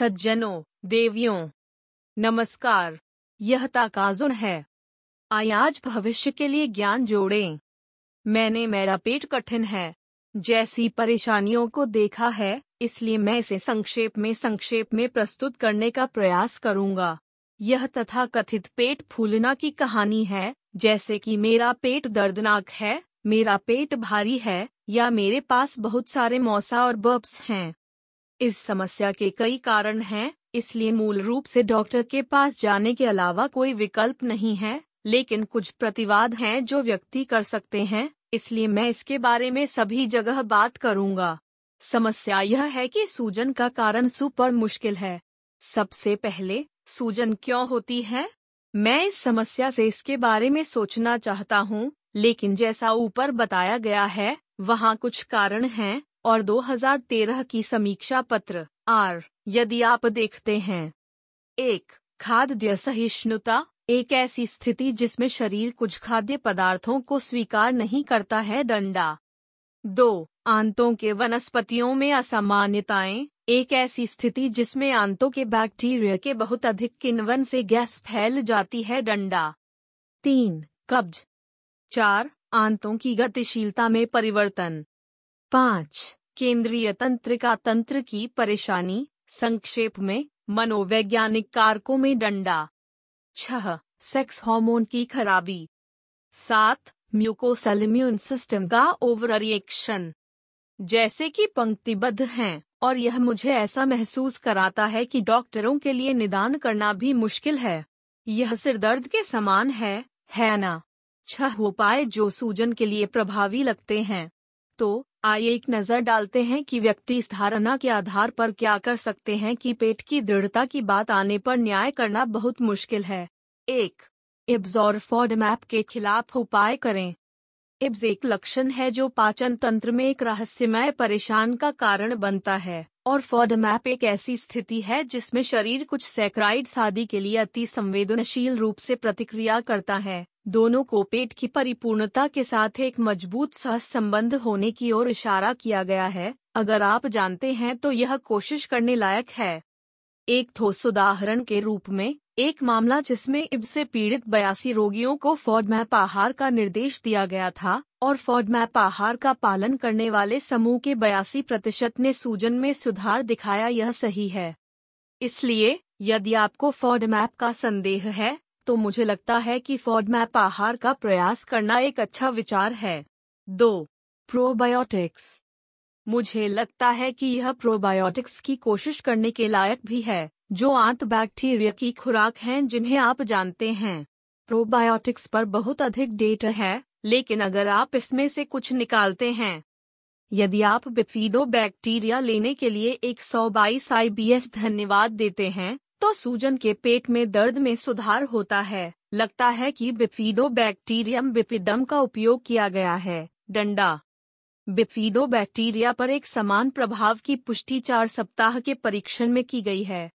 सज्जनों, देवियों, नमस्कार, यह ताकाजुन है। आज भविष्य के लिए ज्ञान जोड़ें। मैंने मेरा पेट कठिन है, जैसी परेशानियों को देखा है, इसलिए मैं इसे संक्षेप में संक्षेप में प्रस्तुत करने का प्रयास करूँगा। यह तथा कथित पेट फूलना की कहानी है, जैसे कि मेरा पेट दर्दनाक है, मेरा पेट भारी है, या मेरे पास बहुत सारे मौसा और बर्ब्स हैं। इस समस्या के कई कारण हैं, इसलिए मूल रूप से डॉक्टर के पास जाने के अलावा कोई विकल्प नहीं है, लेकिन कुछ प्रतिवाद हैं जो व्यक्ति कर सकते हैं, इसलिए मैं इसके बारे में सभी जगह बात करूँगा। समस्या यह है कि सूजन का कारण सुपर मुश्किल है। सबसे पहले, सूजन क्यों होती है? मैं इस समस्या से इसके बारे में सोचना चाहता हूँ, लेकिन जैसा ऊपर बताया गया है, वहाँ कुछ कारण हैं। और 2013 की समीक्षा पत्र, आर, यदि आप देखते हैं। एक, खाद्य सहिष्णुता। एक ऐसी स्थिति जिसमें शरीर कुछ खाद्य पदार्थों को स्वीकार नहीं करता है, डंडा। दो, आंतों के वनस्पतियों में असामान्यताएँ। एक ऐसी स्थिति जिसमें आंतों के बैक्टीरिया के बहुत अधिक किण्वन से गैस फैल जाती है, डंडा। तीन, कब्ज। चार, आंतों की गतिशीलता में परिवर्तन। पाँच, केंद्रीय तंत्रिका तंत्र की परेशानी, संक्षेप में, मनोवैज्ञानिक कारकों में डंडा। छह, सेक्स हार्मोन की खराबी। सात म्यूकोसल इम्यून सिस्टम का ओवर रिएक्शन जैसे कि पंक्तिबद्ध हैं, और यह मुझे ऐसा महसूस कराता है कि डॉक्टरों के लिए निदान करना भी मुश्किल है। यह सिरदर्द के समान है है ना? छह उपाय जो सूजन के लिए प्रभावी लगते हैं। तो आइए एक नज़र डालते हैं कि व्यक्ति इस धारणा के आधार पर क्या कर सकते हैं कि पेट की दृढ़ता की बात आने पर न्याय करना बहुत मुश्किल है। एक मैप के खिलाफ उपाय करें। इब्स एक लक्षण है जो पाचन तंत्र में एक रहस्यमय परेशान का कारण बनता है, और फॉडमैप एक ऐसी स्थिति है जिसमें शरीर कुछ सैक्राइड शादी के लिए अति संवेदनशील रूप से प्रतिक्रिया करता है। दोनों को पेट की परिपूर्णता के साथ एक मज़बूत सह संबंध होने की ओर इशारा किया गया है। अगर आप जानते हैं तो यह कोशिश करने लायक है। एक ठोस उदाहरण के रूप में, एक मामला जिसमें इब से पीड़ित बयासी रोगियों को फॉडमैप आहार का निर्देश दिया गया था, और फॉडमैप आहार का पालन करने वाले समूह के बयासी प्रतिशत ने सूजन में सुधार दिखाया यह सही है। इसलिए, यदि आपको फॉडमैप का संदेह है तो मुझे लगता है कि फॉडमैप आहार का प्रयास करना एक अच्छा विचार है। दो प्रोबायोटिक्स मुझे लगता है कि यह प्रोबायोटिक्स की कोशिश करने के लायक भी है, जो आंत बैक्टीरिया की खुराक हैं जिन्हें आप जानते हैं। प्रोबायोटिक्स पर बहुत अधिक डेटा है, लेकिन अगर आप इसमें से कुछ निकालते हैं। यदि आप बिफीडो बैक्टीरिया लेने के लिए एक सौ बाईस आई धन्यवाद देते हैं तो सूजन के पेट में दर्द में सुधार होता है। लगता है कि बिफीडो बैक्टीरियम बिपिडम का उपयोग किया गया है। डंडा। बिफीडो बैक्टीरिया पर एक समान प्रभाव की पुष्टि चार सप्ताह के परीक्षण में की गई है।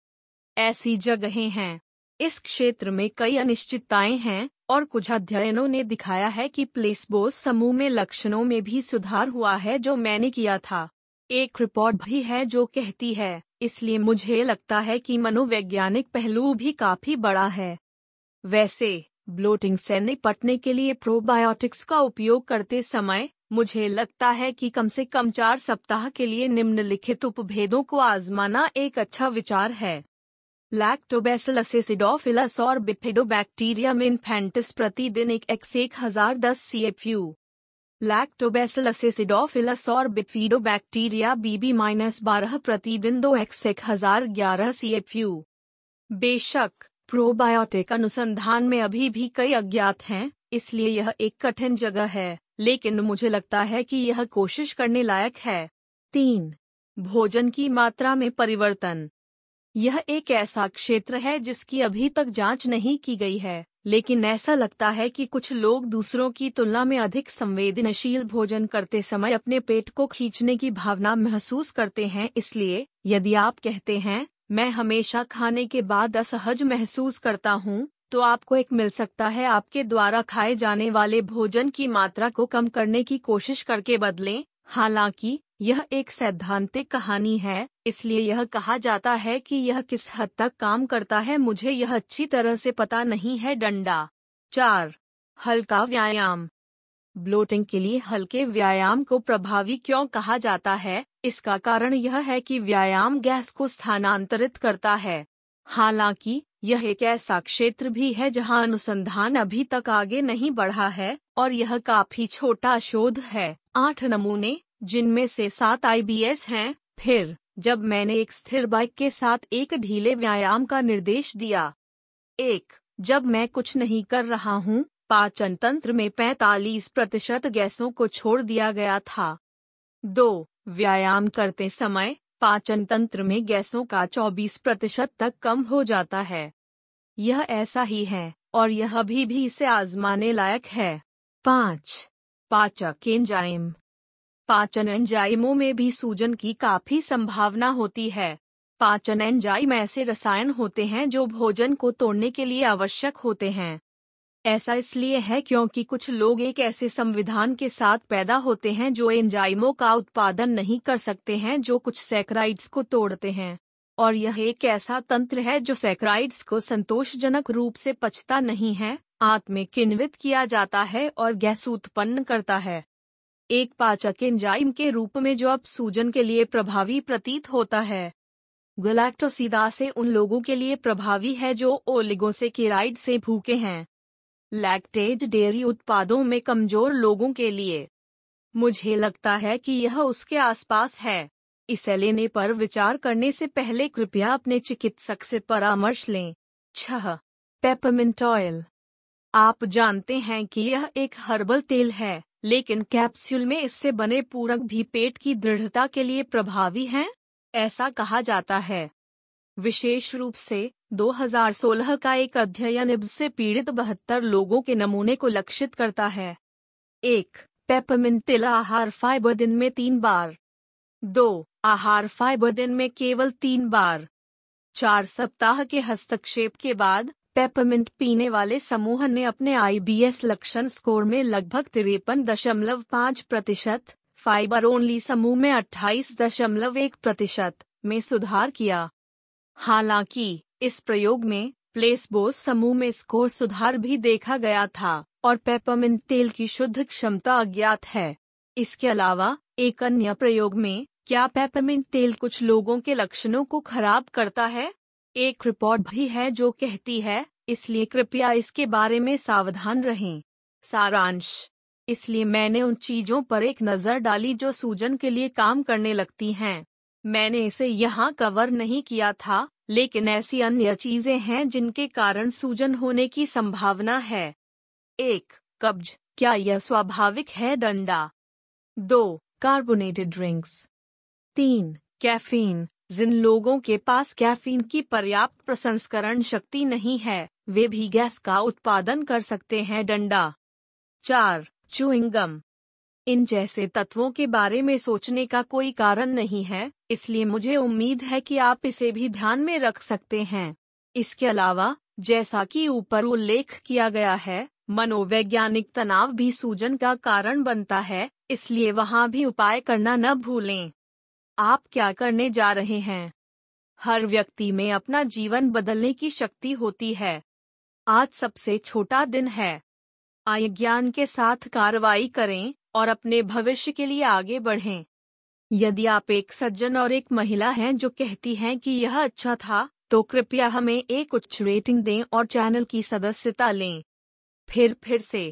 ऐसी जगहें हैं। इस क्षेत्र में कई अनिश्चितताएँ हैं और कुछ अध्ययनों ने दिखाया है कि प्लेसबोस समूह में लक्षणों में भी सुधार हुआ है जो मैंने किया था। एक रिपोर्ट भी है जो कहती है, इसलिए मुझे लगता है कि मनोवैज्ञानिक पहलू भी काफ़ी बड़ा है। वैसे ब्लोटिंग से निपटने के लिए प्रोबायोटिक्स का उपयोग करते समय, मुझे लगता है कि कम से कम चार सप्ताह के लिए निम्नलिखित उपभेदों को आजमाना एक अच्छा विचार है। लैक्टोबैसिलस एसिडोफिलस और बिफिडोबैक्टीरियम इन्फेंटिस प्रतिदिन एक एक्स एक हज़ार दस C F U lactobacillus acidophilus और बिफिडोबैक्टीरिया बीबी माइनस बारह प्रतिदिन दो एक्स एक हज़ार ग्यारह सी एफ़ यू बेशक प्रोबायोटिक अनुसंधान में अभी भी कई अज्ञात हैं, इसलिए यह एक कठिन जगह है, लेकिन मुझे लगता है कि यह कोशिश करने लायक है। तीन, भोजन की मात्रा में परिवर्तन। यह एक ऐसा क्षेत्र है जिसकी अभी तक जाँच नहीं की गई है, लेकिन ऐसा लगता है कि कुछ लोग दूसरों की तुलना में अधिक संवेदनशील भोजन करते समय अपने पेट को खींचने की भावना महसूस करते हैं, इसलिए, यदि आप कहते हैं, मैं हमेशा खाने के बाद असहज महसूस करता हूँ तो आपको एक मिल सकता है आपके द्वारा खाए जाने वाले भोजन की मात्रा को कम करने की कोशिश करके बदलें, हालाँकि यह एक सैद्धांतिक कहानी है, इसलिए यह कहा जाता है कि यह किस हद तक काम करता है, मुझे यह अच्छी तरह से पता नहीं है। डंडा चार, हल्का व्यायाम। ब्लोटिंग के लिए हल्के व्यायाम को प्रभावी क्यों कहा जाता है? इसका कारण यह है कि व्यायाम गैस को स्थानांतरित करता है। हालाँकि, यह एक ऐसा क्षेत्र भी है जहाँ अनुसंधान अभी तक आगे नहीं बढ़ा है, और यह काफ़ी छोटा शोध है। आठ नमूने जिनमें से सात आईबीएस हैं। फिर, जब मैंने एक स्थिर बाइक के साथ एक ढीले व्यायाम का निर्देश दिया। एक, जब मैं कुछ नहीं कर रहा हूँ, पाचन तंत्र में 45 प्रतिशत गैसों को छोड़ दिया गया था। दो, व्यायाम करते समय, पाचन तंत्र में गैसों का 24 प्रतिशत तक कम हो जाता है। यह ऐसा ही है, और यह अभी भी इसे आजमाने लायक है। पाँच, पाचक एंजाइम पाचन एंजाइमों में भी सूजन की काफ़ी संभावना होती है। पाचन एंजाइम ऐसे रसायन होते हैं जो भोजन को तोड़ने के लिए आवश्यक होते हैं। ऐसा इसलिए है क्योंकि कुछ लोग एक ऐसे संविधान के साथ पैदा होते हैं जो एंजाइमों का उत्पादन नहीं कर सकते हैं जो कुछ सैक्राइड्स को तोड़ते हैं। और यह एक ऐसा तंत्र है जो सैक्राइड्स को संतोषजनक रूप से पचता नहीं है, आत्म किन्वित किया जाता है और गैस उत्पन्न करता है। एक पाचक एंजाइम के रूप में जो अब सूजन के लिए प्रभावी प्रतीत होता है। गलैक्टोसिदा से उन लोगों के लिए प्रभावी है जो ओलिगोसेकेराइड से भूखे हैं। लैक्टेज डेयरी उत्पादों में कमज़ोर लोगों के लिए। मुझे लगता है कि यह उसके आसपास है। इसे लेने पर विचार करने से पहले कृपया अपने चिकित्सक से परामर्श लें। छह। Peppermint oil. आप जानते हैं कि यह एक हर्बल तेल है। लेकिन कैप्सूल में इससे बने पूरक भी पेट की दृढ़ता के लिए प्रभावी हैं, ऐसा कहा जाता है। विशेष रूप से 2016 का एक अध्ययन इब्स से पीड़ित बहत्तर लोगों के नमूने को लक्षित करता है। एक पेपरमिंट तिल आहार फाइबर दिन में तीन बार। दो, आहार फाइबर दिन में केवल तीन बार। चार, सप्ताह के हस्तक्षेप के बाद पेपरमिंट पीने वाले समूह ने अपने आईबीएस लक्षण स्कोर में लगभग तिरपन दशमलव पाँच प्रतिशत फाइबर ओनली समूह में अट्ठाईस दशमलव एक प्रतिशत में सुधार किया। हालाँकि, इस प्रयोग में प्लेसबोस समूह में स्कोर सुधार भी देखा गया था, और पेपरमिंट तेल की शुद्ध क्षमता अज्ञात है। इसके अलावा, एक अन्य प्रयोग में, क्या पेपरमिंट तेल कुछ लोगों के लक्षणों को खराब करता है? एक रिपोर्ट भी है जो कहती है, इसलिए कृपया इसके बारे में सावधान रहें। सारांश, इसलिए मैंने उन चीज़ों पर एक नज़र डाली जो सूजन के लिए काम करने लगती हैं। मैंने इसे यहाँ कवर नहीं किया था, लेकिन ऐसी अन्य चीज़ें हैं जिनके कारण सूजन होने की संभावना है। एक, कब्ज, क्या यह स्वाभाविक है? डंडा। दो कार्बोनेटेड ड्रिंक्स तीन कैफीन जिन लोगों के पास कैफीन की पर्याप्त प्रसंस्करण शक्ति नहीं है, वे भी गैस का उत्पादन कर सकते हैं। डंडा। चार चुइंगम इन जैसे तत्वों के बारे में सोचने का कोई कारण नहीं है, इसलिए मुझे उम्मीद है कि आप इसे भी ध्यान में रख सकते हैं। इसके अलावा, जैसा कि ऊपर उल्लेख किया गया है, मनोवैज्ञानिक तनाव भी सूजन का कारण बनता है, इसलिए वहाँ भी उपाय करना न भूलें। आप क्या करने जा रहे हैं? हर व्यक्ति में अपना जीवन बदलने की शक्ति होती है। आज सबसे छोटा दिन है। आय ज्ञान के साथ कार्रवाई करें और अपने भविष्य के लिए आगे बढ़ें। यदि आप एक सज्जन और एक महिला हैं जो कहती हैं कि यह अच्छा था तो कृपया हमें एक उच्च रेटिंग दें और चैनल की सदस्यता लें। फिर फिर से।